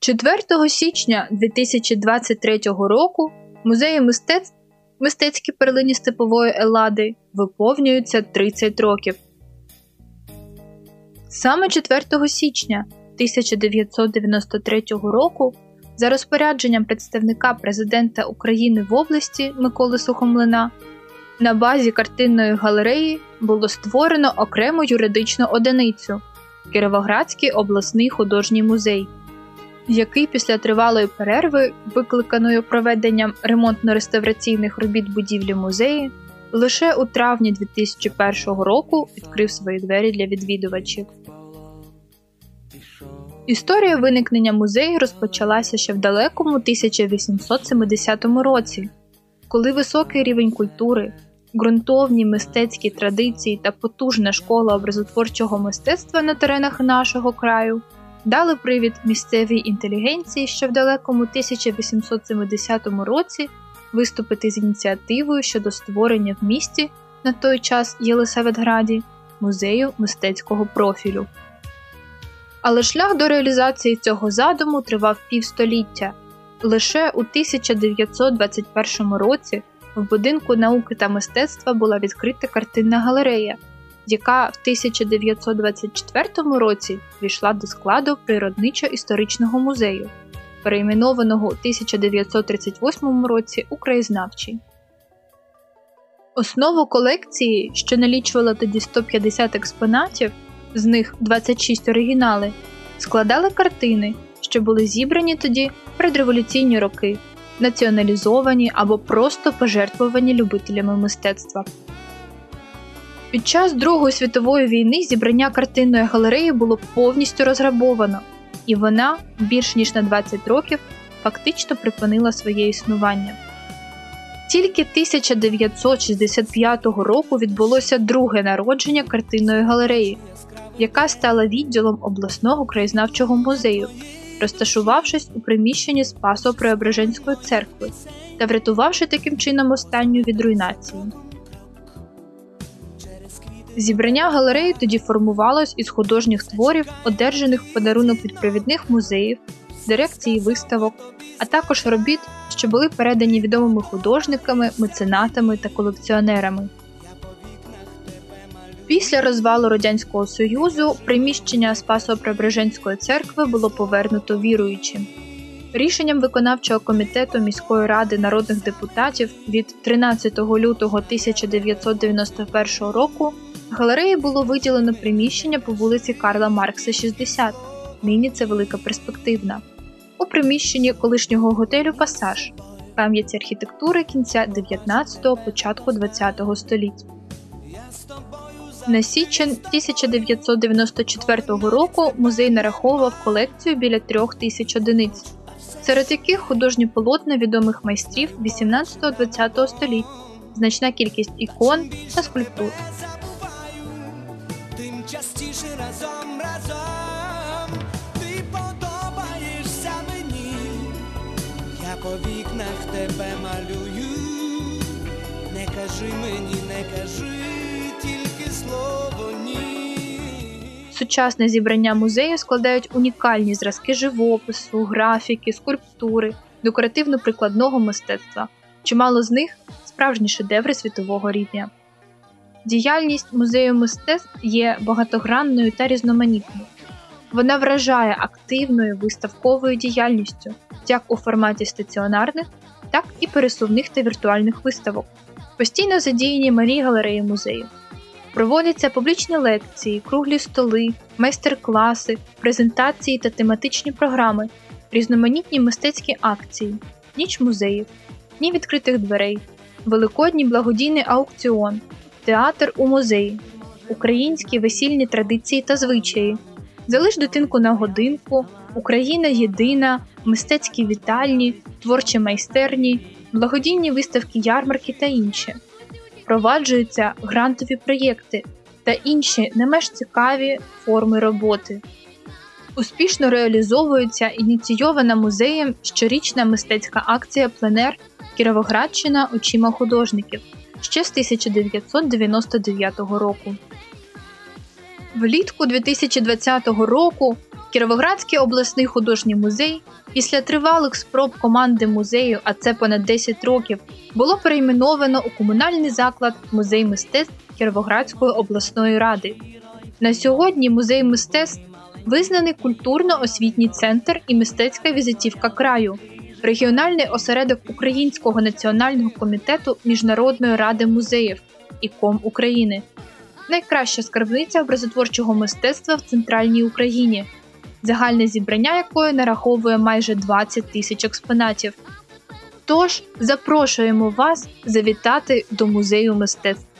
4 січня 2023 року музею мистецтв мистецькі перлині степової Елади виповнюються 30 років. Саме 4 січня 1993 року за розпорядженням представника президента України в області Миколи Сухомлина на базі картинної галереї було створено окрему юридичну одиницю Кіровоградський обласний художній музей, який після тривалої перерви, викликаної проведенням ремонтно-реставраційних робіт будівлі музею, лише у травні 2001 року відкрив свої двері для відвідувачів. Історія виникнення музею розпочалася ще в далекому 1870 році, коли високий рівень культури, ґрунтовні мистецькі традиції та потужна школа образотворчого мистецтва на теренах нашого краю дали привід місцевій інтелігенції, що в далекому 1870 році виступити з ініціативою щодо створення в місті на той час Єлисаветграді музею мистецького профілю. Але шлях до реалізації цього задуму тривав півстоліття. Лише у 1921 році в будинку науки та мистецтва була відкрита картинна галерея, яка в 1924 році війшла до складу природничо-історичного музею, перейменованого у 1938 році у краєзнавчий. Основу колекції, що налічувала тоді 150 експонатів, з них 26 оригінали, складали картини, що були зібрані тоді в предреволюційні роки, націоналізовані або просто пожертвовані любителями мистецтва. Під час Другої світової війни зібрання картинної галереї було повністю розграбовано, і вона більш ніж на 20 років фактично припинила своє існування. Тільки 1965 року відбулося друге народження картинної галереї, яка стала відділом обласного краєзнавчого музею, розташувавшись у приміщенні Спасо Преображенської церкви та врятувавши таким чином останню від руйнації. Зібрання галереї тоді формувалось із художніх творів, одержаних в подарунок від провідних музеїв, дирекції виставок, а також робіт, що були передані відомими художниками, меценатами та колекціонерами. Після розвалу Радянського Союзу приміщення Спасо-Преображенської церкви було повернуто віруючим. Рішенням виконавчого комітету міської ради народних депутатів від 13 лютого 1991 року галереї було виділено приміщення по вулиці Карла Маркса, 60. Нині це велика перспективна. У приміщенні колишнього готелю Пасаж, пам'ять архітектури кінця 19-го, початку 20-го століть. На січень 1994 року музей нараховував колекцію біля трьох тисяч одиниць, серед яких художні полотна відомих майстрів 18-20 століть, значна кількість ікон та скульптур. Частіше разом разом ти подобаєшся мені, я по вікнах тебе малюю, не кажи мені, не кажи тільки слово ні. Сучасне зібрання музею складають унікальні зразки живопису, графіки, скульптури, декоративно-прикладного мистецтва. Чимало з них справжні шедеври світового рівня. Діяльність музею мистецтв є багатогранною та різноманітною. Вона вражає активною виставковою діяльністю як у форматі стаціонарних, так і пересувних та віртуальних виставок. Постійно задіяні малі галереї музею. Проводяться публічні лекції, круглі столи, майстер-класи, презентації та тематичні програми, різноманітні мистецькі акції, ніч музеїв, дні відкритих дверей, великодній благодійний аукціон, театр у музеї, українські весільні традиції та звичаї, залиш дитинку на годинку, Україна єдина, мистецькі вітальні, творчі майстерні, благодійні виставки ярмарки та інше. Впроваджуються грантові проєкти та інші не менш цікаві форми роботи. Успішно реалізовується ініційована музеєм щорічна мистецька акція Пленер Кіровоградщина очима художників ще з 1999 року. Влітку 2020 року Кіровоградський обласний художній музей після тривалих спроб команди музею, а це понад 10 років, було перейменовано у комунальний заклад Музей мистецтв Кіровоградської обласної ради. На сьогодні музей мистецтв визнаний культурно-освітній центр і мистецька візитівка краю, регіональний осередок Українського національного комітету Міжнародної ради музеїв ІКОМ України, найкраща скарбниця образотворчого мистецтва в центральній Україні, загальне зібрання якої нараховує майже 20 тисяч експонатів. Тож запрошуємо вас завітати до музею мистецтв.